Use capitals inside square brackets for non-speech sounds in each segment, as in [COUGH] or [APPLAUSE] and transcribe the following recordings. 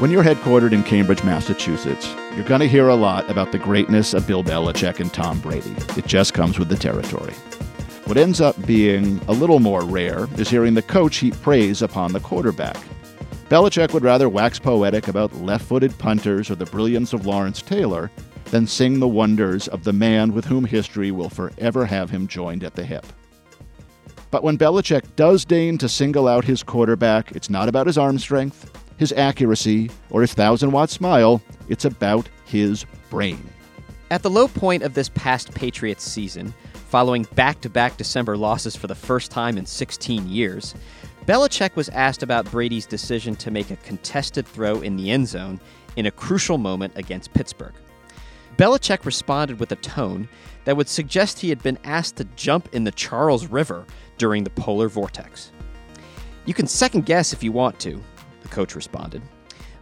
When you're headquartered in Cambridge, Massachusetts, you're going to hear a lot about the greatness of Bill Belichick and Tom Brady. It just comes with the territory. What ends up being a little more rare is hearing the coach heap praise upon the quarterback. Belichick would rather wax poetic about left footed punters or the brilliance of Lawrence Taylor than sing the wonders of the man with whom history will forever have him joined at the hip. But when Belichick does deign to single out his quarterback, it's not about his arm strength, his accuracy, or his thousand watt smile, it's about his brain. At the low point of this past Patriots season, following back to back December losses for the first time in 16 years, Belichick was asked about Brady's decision to make a contested throw in the end zone in a crucial moment against Pittsburgh. Belichick responded with a tone that would suggest he had been asked to jump in the Charles River during the polar vortex. You can second guess if you want to, the coach responded.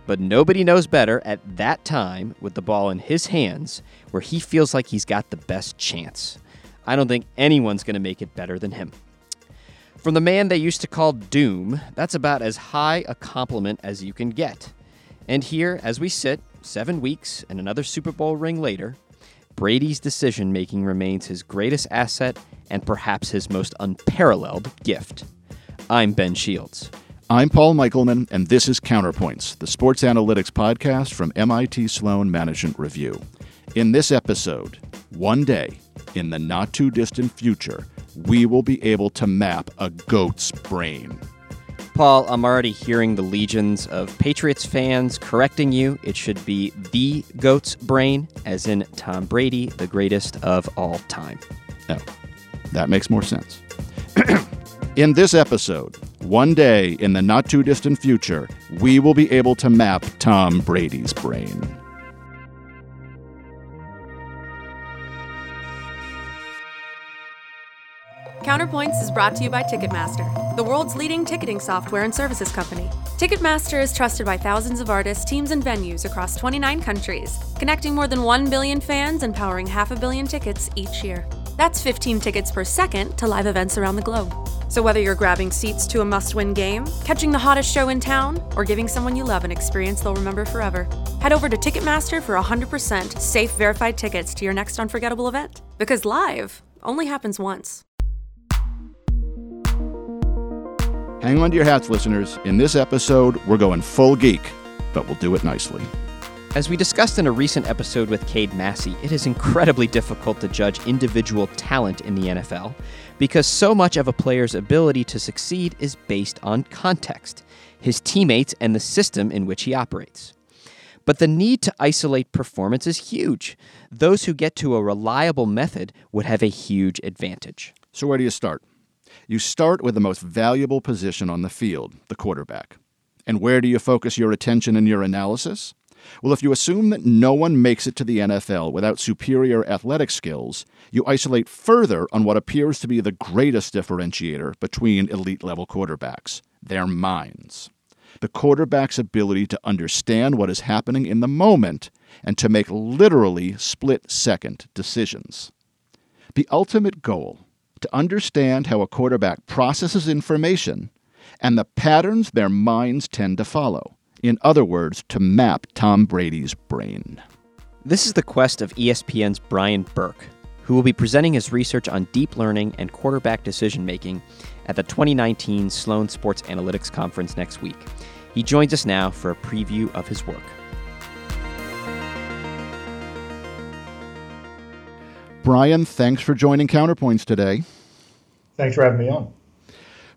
But nobody knows better at that time with the ball in his hands where he feels like he's got the best chance. I don't think anyone's going to make it better than him. From the man they used to call Doom, that's about as high a compliment as you can get. And here, as we sit, seven weeks and another Super Bowl ring later, Brady's decision making remains his greatest asset and perhaps his most unparalleled gift. I'm Ben Shields. I'm Paul Michelman, and this is Counterpoints, the sports analytics podcast from MIT Sloan Management Review. In this episode, one day, in the not too distant future, we will be able to map a goat's brain. Paul, I'm already hearing the legions of Patriots fans correcting you. It should be the GOAT's brain, as in Tom Brady, the greatest of all time. Oh, that makes more sense. [CLEARS THROAT] in this episode, one day in the not too distant future, we will be able to map Tom Brady's brain. Counterpoints is brought to you by Ticketmaster, the world's leading ticketing software and services company. Ticketmaster is trusted by thousands of artists, teams, and venues across 29 countries, connecting more than 1 billion fans and powering half a billion tickets each year. That's 15 tickets per second to live events around the globe. So whether you're grabbing seats to a must win game, catching the hottest show in town, or giving someone you love an experience they'll remember forever, head over to Ticketmaster for 100% safe, verified tickets to your next unforgettable event. Because live only happens once. Hang on to your hats, listeners. In this episode, we're going full geek, but we'll do it nicely. As we discussed in a recent episode with Cade Massey, it is incredibly difficult to judge individual talent in the NFL because so much of a player's ability to succeed is based on context, his teammates, and the system in which he operates. But the need to isolate performance is huge. Those who get to a reliable method would have a huge advantage. So, where do you start? You start with the most valuable position on the field, the quarterback. And where do you focus your attention and your analysis? Well, if you assume that no one makes it to the NFL without superior athletic skills, you isolate further on what appears to be the greatest differentiator between elite level quarterbacks their minds. The quarterback's ability to understand what is happening in the moment and to make literally split second decisions. The ultimate goal to understand how a quarterback processes information and the patterns their minds tend to follow. In other words, to map Tom Brady's brain. This is the quest of ESPN's Brian Burke, who will be presenting his research on deep learning and quarterback decision making at the 2019 Sloan Sports Analytics Conference next week. He joins us now for a preview of his work. Brian, thanks for joining Counterpoints today. Thanks for having me on.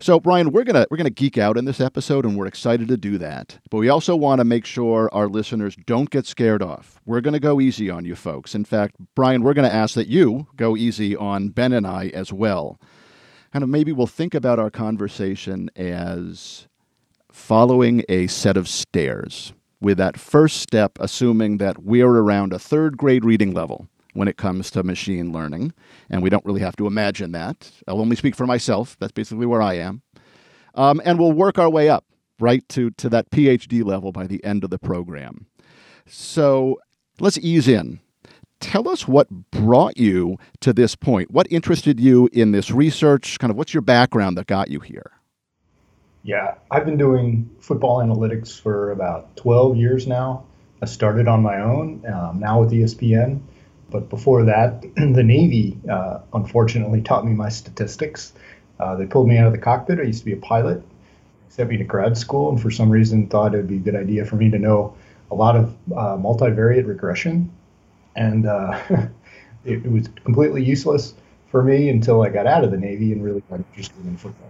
So, Brian, we're gonna we're gonna geek out in this episode, and we're excited to do that. But we also want to make sure our listeners don't get scared off. We're gonna go easy on you folks. In fact, Brian, we're gonna ask that you go easy on Ben and I as well. Kind of maybe we'll think about our conversation as following a set of stairs. With that first step, assuming that we're around a third grade reading level when it comes to machine learning. And we don't really have to imagine that. I'll only speak for myself. That's basically where I am. Um, and we'll work our way up right to, to that PhD level by the end of the program. So let's ease in. Tell us what brought you to this point. What interested you in this research? Kind of what's your background that got you here? Yeah, I've been doing football analytics for about 12 years now. I started on my own, um, now with ESPN. But before that, [CLEARS THROAT] the Navy uh, unfortunately taught me my statistics. Uh, they pulled me out of the cockpit. I used to be a pilot, sent me to grad school, and for some reason thought it would be a good idea for me to know a lot of uh, multivariate regression. And uh, [LAUGHS] it, it was completely useless for me until I got out of the Navy and really got interested in football.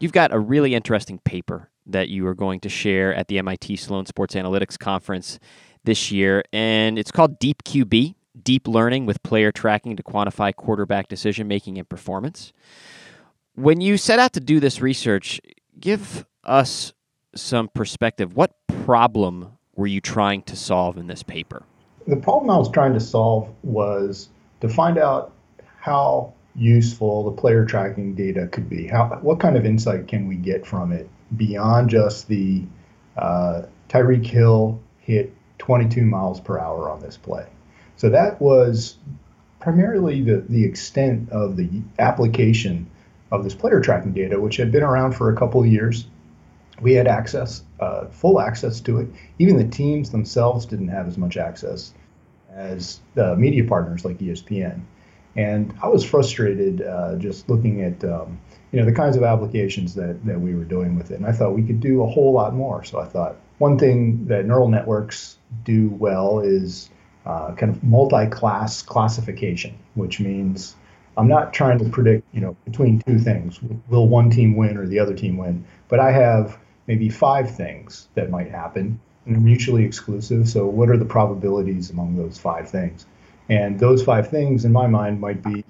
You've got a really interesting paper that you are going to share at the MIT Sloan Sports Analytics Conference this year, and it's called Deep QB Deep Learning with Player Tracking to Quantify Quarterback Decision Making and Performance. When you set out to do this research, give us some perspective. What problem were you trying to solve in this paper? The problem I was trying to solve was to find out how useful the player tracking data could be. How, what kind of insight can we get from it beyond just the uh, Tyreek Hill hit 22 miles per hour on this play? So that was primarily the, the extent of the application of this player tracking data, which had been around for a couple of years. We had access, uh, full access to it. Even the teams themselves didn't have as much access as the media partners like ESPN. And I was frustrated uh, just looking at um, you know the kinds of applications that, that we were doing with it. And I thought we could do a whole lot more. So I thought one thing that neural networks do well is uh, kind of multi-class classification, which means I'm not trying to predict, you know, between two things. Will one team win or the other team win? But I have maybe five things that might happen and they're mutually exclusive. So what are the probabilities among those five things? And those five things, in my mind, might be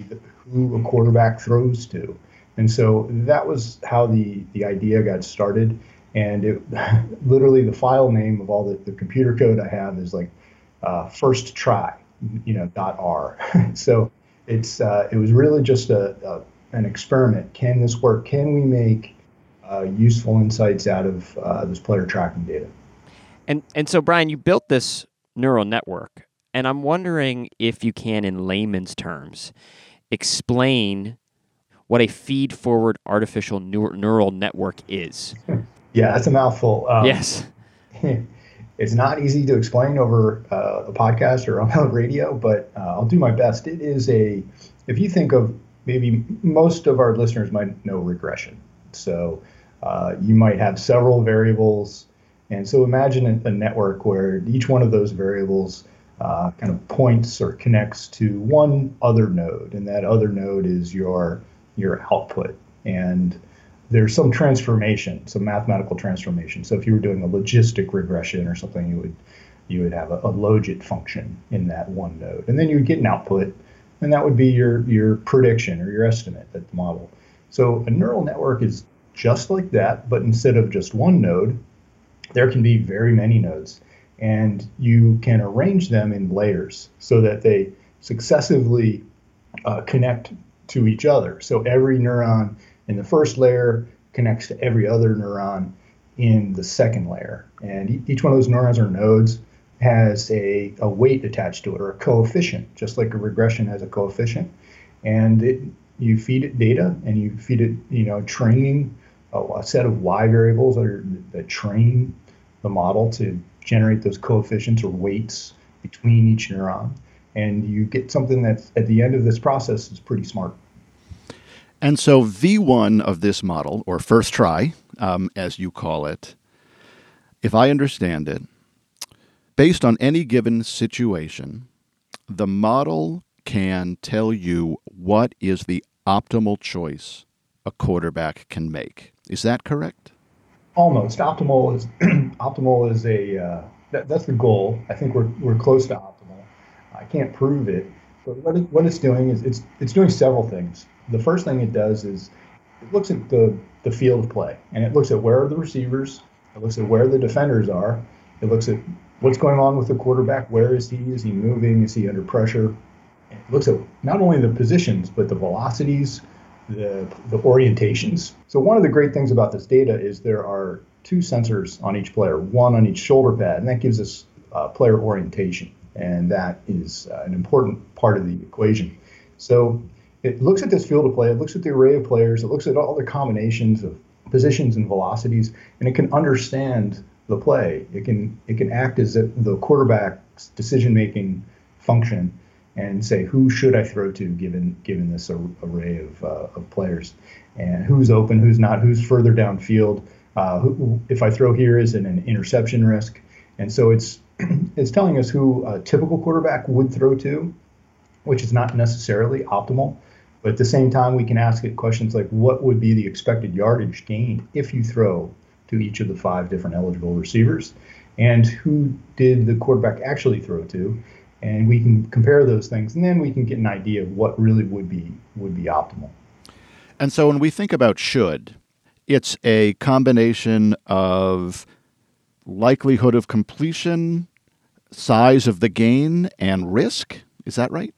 who a quarterback throws to. And so that was how the, the idea got started. And it [LAUGHS] literally the file name of all the, the computer code I have is like uh, first try, you know, dot R. [LAUGHS] so it's uh, it was really just a, a, an experiment. Can this work? Can we make uh, useful insights out of uh, this player tracking data? And and so Brian, you built this neural network, and I'm wondering if you can, in layman's terms, explain what a feed-forward artificial neural network is. [LAUGHS] Yeah, that's a mouthful. Um, yes. [LAUGHS] it's not easy to explain over uh, a podcast or [LAUGHS] on radio, but uh, I'll do my best. It is a, if you think of maybe most of our listeners might know regression. So uh, you might have several variables. And so imagine a, network where each one of those variables uh, kind of points or connects to one other node, and that other node is your your output. And there's some transformation, some mathematical transformation. So if you were doing a logistic regression or something, you would you would have a, a logit function in that one node, and then you would get an output, and that would be your your prediction or your estimate at the model. So a neural network is just like that, but instead of just one node, there can be very many nodes, and you can arrange them in layers so that they successively uh, connect to each other. So every neuron in the first layer connects to every other neuron in the second layer. And each one of those neurons or nodes has a, a weight attached to it or a coefficient, just like a regression has a coefficient. And it, you feed it data and you feed it, you know, training a, a set of y variables that, are, that train the model to generate those coefficients or weights between each neuron. And you get something that's at the end of this process is pretty smart. And so V1 of this model, or first try, um, as you call it, if I understand it, based on any given situation, the model can tell you what is the optimal choice a quarterback can make. Is that correct? Almost. Optimal is [CLEARS THROAT] optimal is a uh, that, that's the goal. I think we're we're close to optimal. I can't prove it, but what it, what it's doing is it's it's doing several things the first thing it does is it looks at the, the field of play and it looks at where are the receivers, it looks at where the defenders are, it looks at what's going on with the quarterback, where is he, is he moving, is he under pressure. It looks at not only the positions, but the velocities, the, the orientations. So, one of the great things about this data is there are two sensors on each player, one on each shoulder pad, and that gives us uh, player orientation. And that is uh, an important part of the equation. So, it looks at this field of play, it looks at the array of players, it looks at all the combinations of positions and velocities, and it can understand the play. It can it can act as the quarterback's decision making function and say who should I throw to given given this array of, uh, of players and who's open, who's not, who's further downfield. Uh, who, if I throw here, is it an interception risk? And so it's [CLEARS THROAT] it's telling us who a typical quarterback would throw to, which is not necessarily optimal. But at the same time, we can ask it questions like what would be the expected yardage gained if you throw to each of the five different eligible receivers, and who did the quarterback actually throw to, and we can compare those things, and then we can get an idea of what really would be would be optimal. And so when we think about should, it's a combination of likelihood of completion, size of the gain, and risk. Is that right?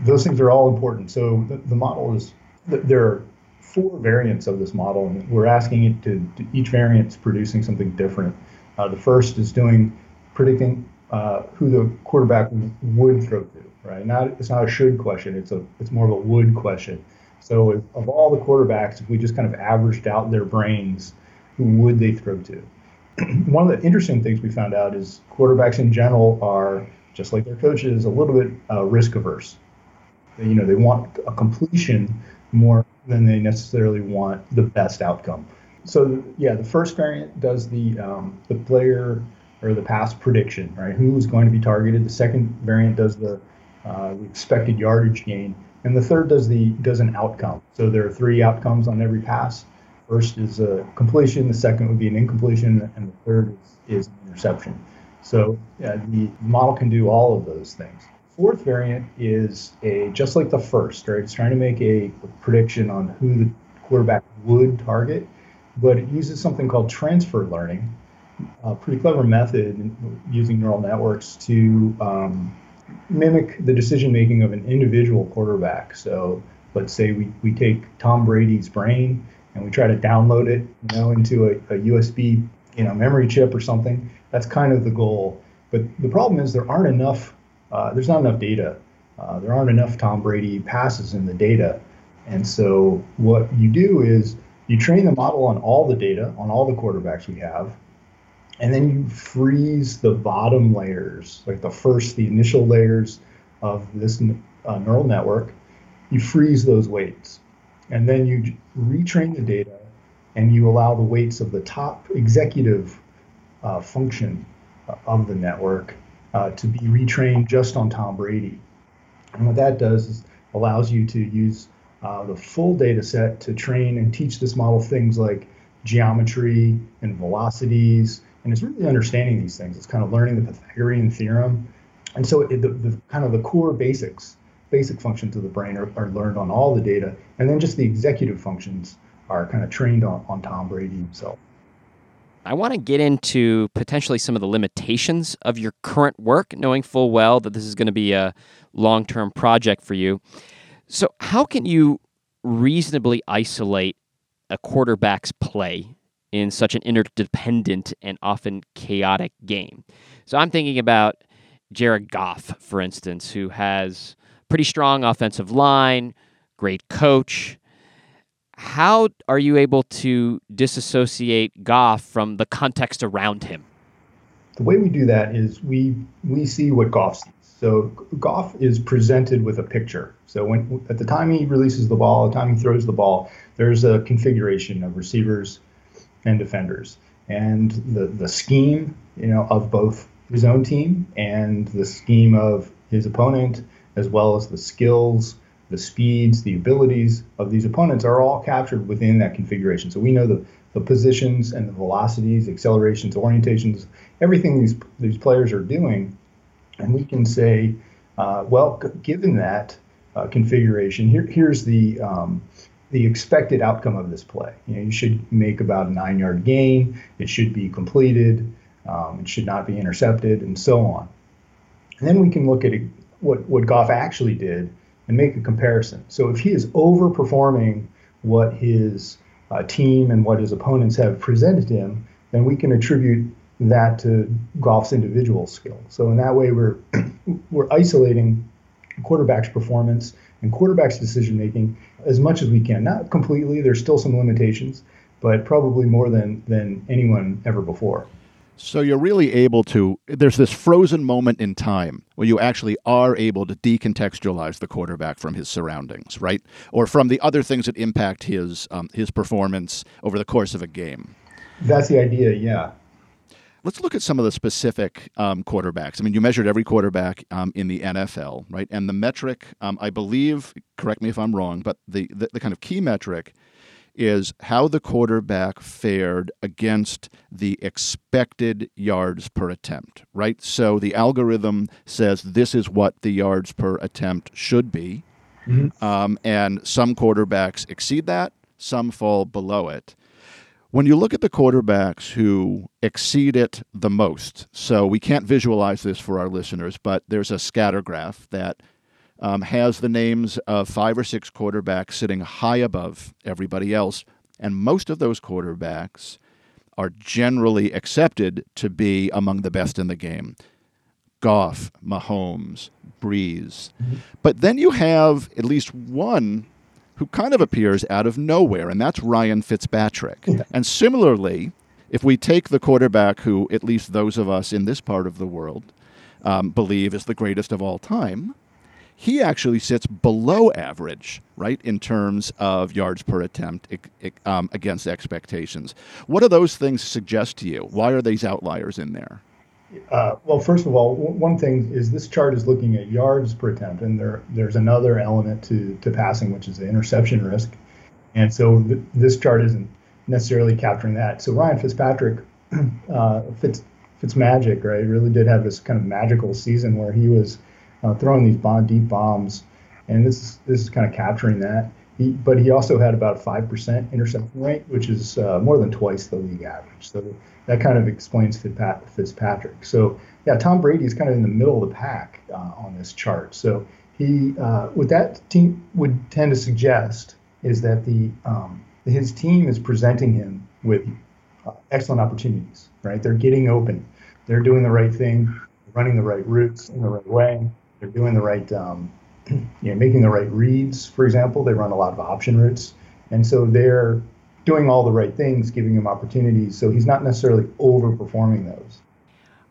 Those things are all important. So the, the model is there are four variants of this model, and we're asking it to, to each variant is producing something different. Uh, the first is doing predicting uh, who the quarterback would throw to. Right? Not it's not a should question. It's a it's more of a would question. So if, of all the quarterbacks, if we just kind of averaged out their brains, who would they throw to? [CLEARS THROAT] One of the interesting things we found out is quarterbacks in general are just like their coaches, a little bit uh, risk averse you know they want a completion more than they necessarily want the best outcome. So yeah, the first variant does the um, the player or the pass prediction, right? Who is going to be targeted. The second variant does the, uh, expected yardage gain, and the third does the does an outcome. So there are three outcomes on every pass. First is a completion. The second would be an incompletion, and the third is, is an interception. So yeah, the model can do all of those things fourth variant is a just like the first, right? It's trying to make a, prediction on who the quarterback would target, but it uses something called transfer learning, a pretty clever method using neural networks to um, mimic the decision making of an individual quarterback. So let's say we, we take Tom Brady's brain and we try to download it, you know, into a, a USB, you know, memory chip or something. That's kind of the goal. But the problem is there aren't enough uh, there's not enough data. Uh, there aren't enough Tom Brady passes in the data. And so what you do is you train the model on all the data, on all the quarterbacks we have, and then you freeze the bottom layers, like the first, the initial layers of this uh, neural network. You freeze those weights. And then you retrain the data and you allow the weights of the top executive uh, function uh, of the network uh, to be retrained just on Tom Brady. And what that does is allows you to use uh, the full data set to train and teach this model things like geometry and velocities. And it's really understanding these things. It's kind of learning the Pythagorean theorem. And so it, the, the kind of the core basics, basic functions of the brain are, are learned on all the data. And then just the executive functions are kind of trained on, on Tom Brady himself. I want to get into potentially some of the limitations of your current work, knowing full well that this is going to be a long term project for you. So, how can you reasonably isolate a quarterback's play in such an interdependent and often chaotic game? So, I'm thinking about Jared Goff, for instance, who has pretty strong offensive line, great coach, how are you able to disassociate Goff from the context around him? The way we do that is we we see what Goff sees. So Goff is presented with a picture. So when at the time he releases the ball, the time he throws the ball, there's a configuration of receivers and defenders, and the the scheme you know of both his own team and the scheme of his opponent, as well as the skills the speeds, the abilities of these opponents are all captured within that configuration. So we know the, the positions and the velocities, accelerations, orientations, everything these these players are doing, and we can say, uh, well, given that uh, configuration, here, here's the um, the expected outcome of this play. You know, you should make about a nine-yard gain. It should be completed. Um, it should not be intercepted, and so on. And then we can look at what what Goff actually did and make a comparison. So if he is overperforming what his uh, team and what his opponents have presented him, then we can attribute that to Goff's individual skill. So in that way, we're [CLEARS THROAT] we're isolating quarterback's performance and quarterbacks decision making as much as we can. Not completely. There's still some limitations, but probably more than than anyone ever before. So you're really able to, there's this frozen moment in time where you actually are able to decontextualize the quarterback from his surroundings, right? Or from the other things that impact his, um, his performance over the course of a game. That's the idea, yeah. Let's look at some of the specific um, quarterbacks. I mean, you measured every quarterback um, in the NFL, right? And the metric, um, I believe, correct me if I'm wrong, but the, the, the kind of key metric is how the quarterback fared against the expected yards per attempt, right? So the algorithm says this is what the yards per attempt should be. Mm-hmm. Um, and some quarterbacks exceed that, some fall below it. When you look at the quarterbacks who exceed it the most, so we can't visualize this for our listeners, but there's a scatter graph that um, has the names of five or six quarterbacks sitting high above everybody else. And most of those quarterbacks are generally accepted to be among the best in the game. Goff, Mahomes, Brees. Mm-hmm. But then you have at least one who kind of appears out of nowhere, and that's Ryan Fitzpatrick. and similarly, if we take the quarterback who, at least those of us in this part of the world, um, believe is the greatest of all time, he actually sits below average, right, in terms of yards per attempt um, against expectations. What do those things suggest to you? Why are these outliers in there? Uh, well, first of all, one thing is this chart is looking at yards per attempt, and there there's another element to to passing, which is the interception risk, and so th- this chart isn't necessarily capturing that. So Ryan Fitzpatrick, [CLEARS THROAT] uh, Fitz Fitz magic, right? Really did have this kind of magical season where he was uh, throwing these bomb, deep bombs, and this is, this is kind of capturing that. He, but he also had about five percent interception rate, which is uh, more than twice the league average. So that kind of explains Fitzpatrick. So yeah, Tom Brady is kind of in the middle of the pack uh, on this chart. So he, uh, what that team would tend to suggest is that the um, his team is presenting him with uh, excellent opportunities. Right, they're getting open, they're doing the right thing, running the right routes in the right way they're doing the right, um, [CLEARS THROAT] you know, making the right reads. For example, they run a lot of option routes, and so they're doing all the right things, giving him opportunities. So he's not necessarily overperforming those.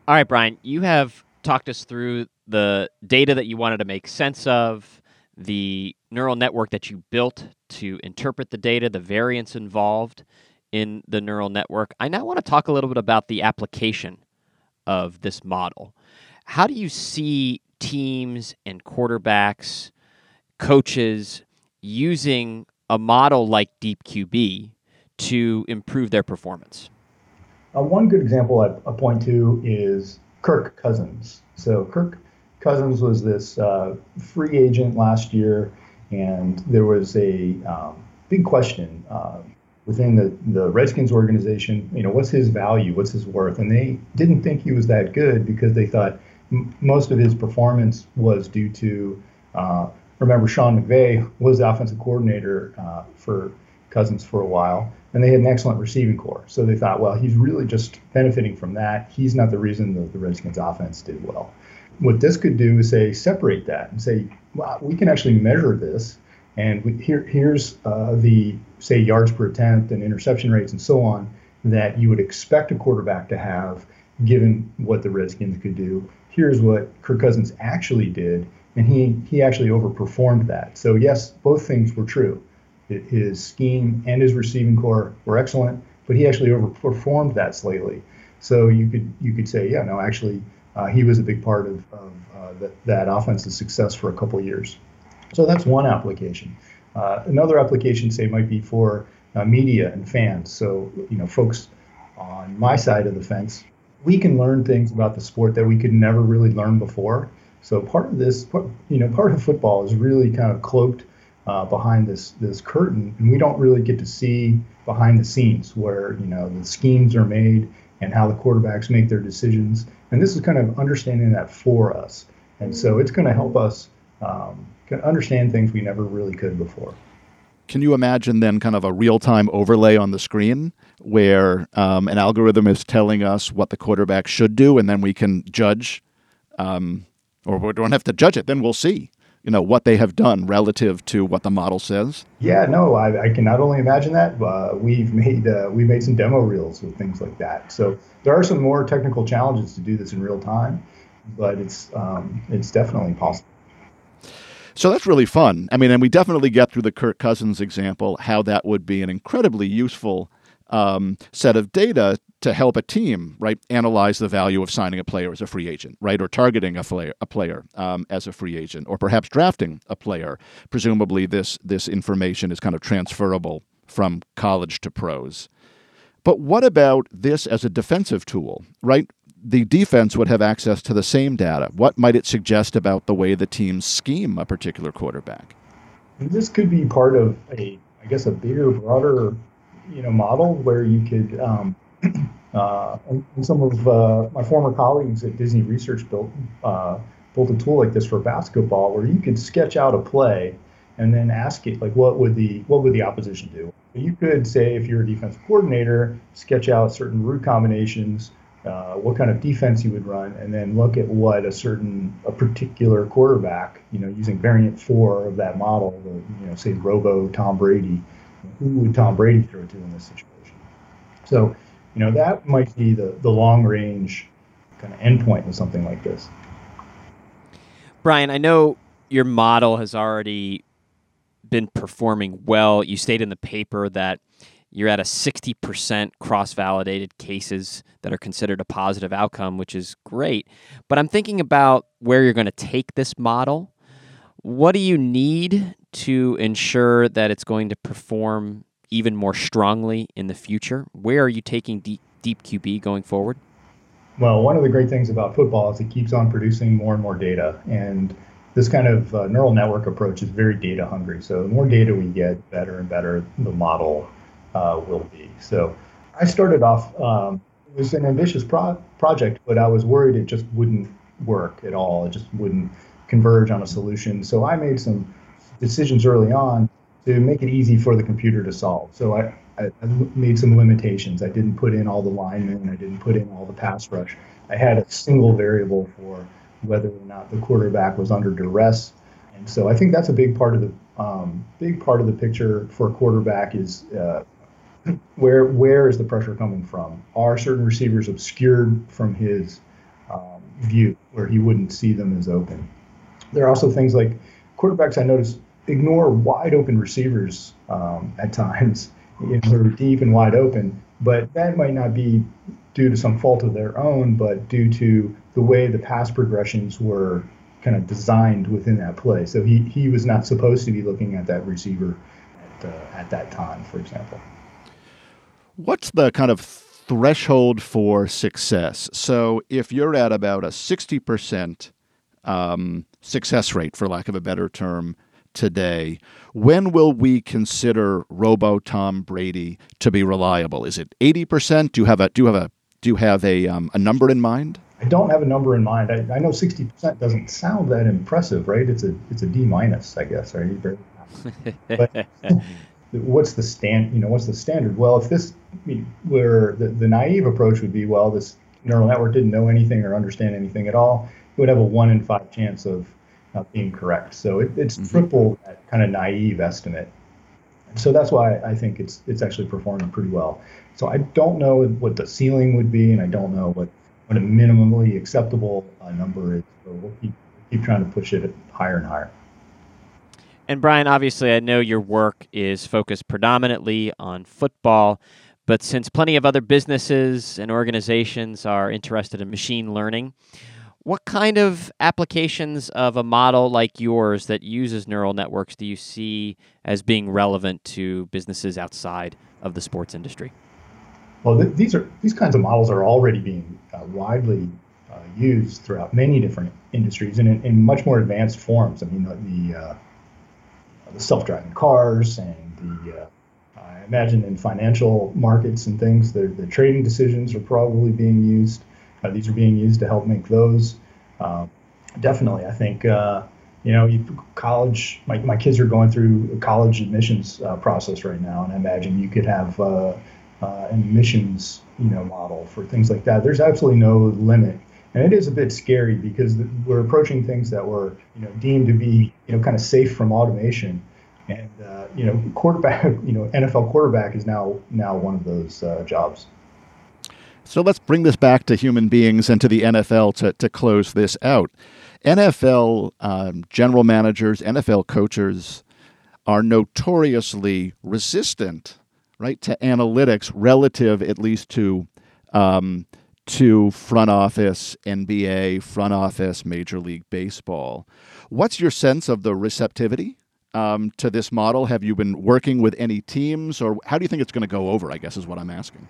All right, Brian, you have talked us through the data that you wanted to make sense of, the neural network that you built to interpret the data, the variance involved in the neural network. I now want to talk a little bit about the application of this model. How do you see teams and quarterbacks, coaches using a model like Deep QB to improve their performance? Uh, one good example I, I, point to is Kirk Cousins. So Kirk Cousins was this uh, free agent last year, and there was a um, big question uh, within the, the Redskins organization. You know, what's his value? What's his worth? And they didn't think he was that good because they thought most of his performance was due to uh, remember Sean McVay was the offensive coordinator uh, for Cousins for a while, and they had an excellent receiving corps. So they thought, well, he's really just benefiting from that. He's not the reason that the Redskins offense did well. What this could do is say separate that and say, well, we can actually measure this, and we, here here's uh, the say yards per attempt and interception rates and so on that you would expect a quarterback to have given what the Redskins could do here's what Kirk Cousins actually did, and he he actually overperformed that. So yes, both things were true. His scheme and his receiving corps were excellent, but he actually overperformed that slightly. So you could you could say, yeah, no, actually, uh, he was a big part of, of uh, that, that offense's success for a couple years. So that's one application. Uh, another application, say, might be for uh, media and fans. So you know, folks on my side of the fence we can learn things about the sport that we could never really learn before. So part of this, you know, part of football is really kind of cloaked uh, behind this this curtain, and we don't really get to see behind the scenes where you know the schemes are made and how the quarterbacks make their decisions. And this is kind of understanding that for us, and so it's going to help us um, understand things we never really could before. Can you imagine then kind of a real time overlay on the screen where um, an algorithm is telling us what the quarterback should do, and then we can judge, um, or we don't have to judge it, then we'll see you know what they have done relative to what the model says? Yeah, no, I, I can not only imagine that. Uh, we've made uh, we've made some demo reels with things like that. So there are some more technical challenges to do this in real time, but it's um, it's definitely possible. So that's really fun. I mean, and we definitely get through the Kirk Cousins example how that would be an incredibly useful um, set of data to help a team, right, analyze the value of signing a player as a free agent, right, or targeting a player, a player um, as a free agent, or perhaps drafting a player. Presumably, this this information is kind of transferable from college to pros. But what about this as a defensive tool, right? The defense would have access to the same data. What might it suggest about the way the teams scheme a particular quarterback? This could be part of a, I guess, a bigger, broader, you know, model where you could um, [CLEARS THROAT] uh, and, some of uh, my former colleagues at Disney Research built uh, built a tool like this for basketball, where you could sketch out a play and then ask it like, what would the what would the opposition do? You could say, if you're a defensive coordinator, sketch out certain route combinations, uh, what kind of defense you would run, and then look at what a certain a particular quarterback, you know, using variant four of that model, the, you know, say Robo Tom Brady, who would Tom Brady throw to in this situation? So you know, that might be the, the long range kind of endpoint with something like this. Brian, I know your model has already been performing well. You state in the paper that you're at a 60% cross validated cases that are considered a positive outcome, which is great. But I'm thinking about where you're going to take this model. What do you need to ensure that it's going to perform even more strongly in the future? Where are you taking deep, deep QB going forward? Well, one of the great things about football is it keeps on producing more and more data. And this kind of uh, neural network approach is very data hungry. So the more data we get, better and better the model uh, will be. So I started off, um, it was an ambitious pro- project, but I was worried it just wouldn't work at all. It just wouldn't converge on a solution. So I made some decisions early on to make it easy for the computer to solve. So I, I, made some limitations. I didn't put in all the linemen. I didn't put in all the pass rush. I had a single variable for whether or not the quarterback was under duress. And so I think that's a big part of the um, big part of the picture for a quarterback is uh, where where is the pressure coming from? Are certain receivers obscured from his um, view where he wouldn't see them as open? There are also things like quarterbacks I notice ignore wide open receivers um, at times. You know, they're deep and wide open, but that might not be due to some fault of their own, but due to the way the pass progressions were kind of designed within that play. So he, he was not supposed to be looking at that receiver at, uh, at that time, for example. What's the kind of threshold for success? So if you're at about a 60% um, success rate, for lack of a better term, today, when will we consider Robo Tom Brady to be reliable? Is it 80%? Do you have a do you have a do you have a um, a number in mind? I don't have a number in mind. I, I know 60% doesn't sound that impressive, right? It's a it's a D minus, I guess, right? [LAUGHS] but what's the stand? You know, what's the standard? Well, if this where the, the naive approach would be, well, this neural network didn't know anything or understand anything at all, it would have a one in five chance of not being correct. So it, it's mm-hmm. triple that kind of naive estimate. So that's why I think it's it's actually performing pretty well. So I don't know what the ceiling would be, and I don't know what, what a minimally acceptable uh, number is. So we'll keep keep trying to push it higher and higher. And Brian, obviously, I know your work is focused predominantly on football, but since plenty of other businesses and organizations are interested in machine learning, what kind of applications of a model like yours that uses neural networks do you see as being relevant to businesses outside of the sports industry? Well, th- these are these kinds of models are already being uh, widely uh, used throughout many different industries and in, in, much more advanced forms. I mean, the uh, the self-driving cars and the uh, I imagine in financial markets and things, the, the trading decisions are probably being used. Uh, these are being used to help make those. Uh, definitely, I think uh, you know, college. My, my kids are going through a college admissions uh, process right now, and I imagine you could have uh, uh, an admissions you know model for things like that. There's absolutely no limit, and it is a bit scary because we're approaching things that were you know deemed to be you know kind of safe from automation, and uh, you know quarterback [LAUGHS] you know NFL quarterback is now now one of those uh, jobs. So let's bring this back to human beings and to the NFL to, to close this out. NFL um, general managers, NFL coaches are notoriously resistant, right, to analytics relative, at least to um, to front office NBA, front office Major League Baseball. What's your sense of the receptivity um, to this model? Have you been working with any teams, or how do you think it's going to go over? I guess is what I'm asking.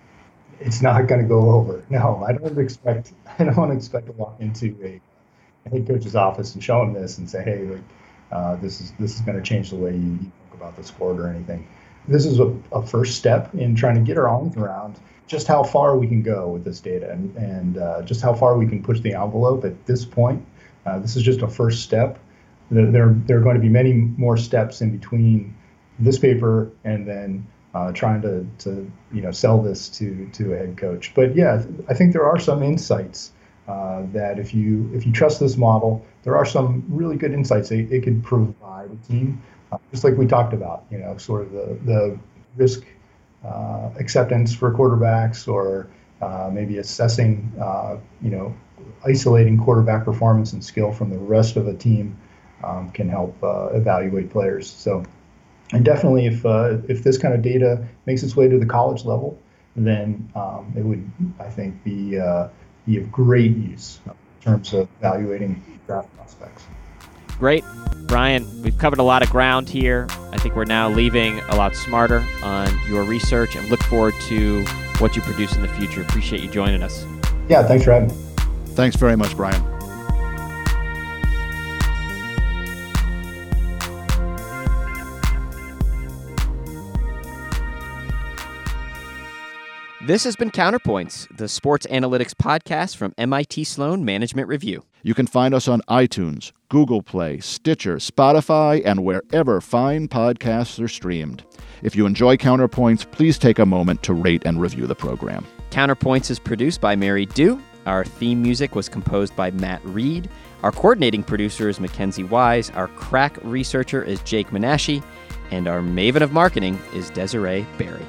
It's not going to go over. No, I don't expect. [LAUGHS] I don't expect to walk into a head coach's office and show him this and say, "Hey, like, uh, this is this is going to change the way you, think about the sport or anything." This is a, a first step in trying to get our arms around just how far we can go with this data and, and uh, just how far we can push the envelope at this point. Uh, this is just a first step. There, there are going to be many more steps in between this paper and then uh, trying to, to you know sell this to to a head coach. But yeah, I think there are some insights uh, that if you if you trust this model, there are some really good insights it, it could provide a team, uh, just like we talked about. You know, sort of the the risk uh, acceptance for quarterbacks, or uh, maybe assessing, uh, you know, isolating quarterback performance and skill from the rest of a team um, can help uh, evaluate players. So, and definitely, if if this kind of data makes its way to the college level, then um, it would, I think, be be of great use in terms of evaluating draft prospects. Great. Brian, we've covered a lot of ground here. I think we're now leaving a lot smarter on your research and look forward to what you produce in the future. Appreciate you joining us. Yeah, thanks for having me. Thanks very much, Brian. This has been Counterpoints, the sports analytics podcast from MIT Sloan Management Review. You can find us on iTunes, Google Play, Stitcher, Spotify, and wherever fine podcasts are streamed. If you enjoy Counterpoints, please take a moment to rate and review the program. Counterpoints is produced by Mary Dew. Our theme music was composed by Matt Reed. Our coordinating producer is Mackenzie Wise. Our crack researcher is Jake Menashe. And our maven of marketing is Desiree Barry.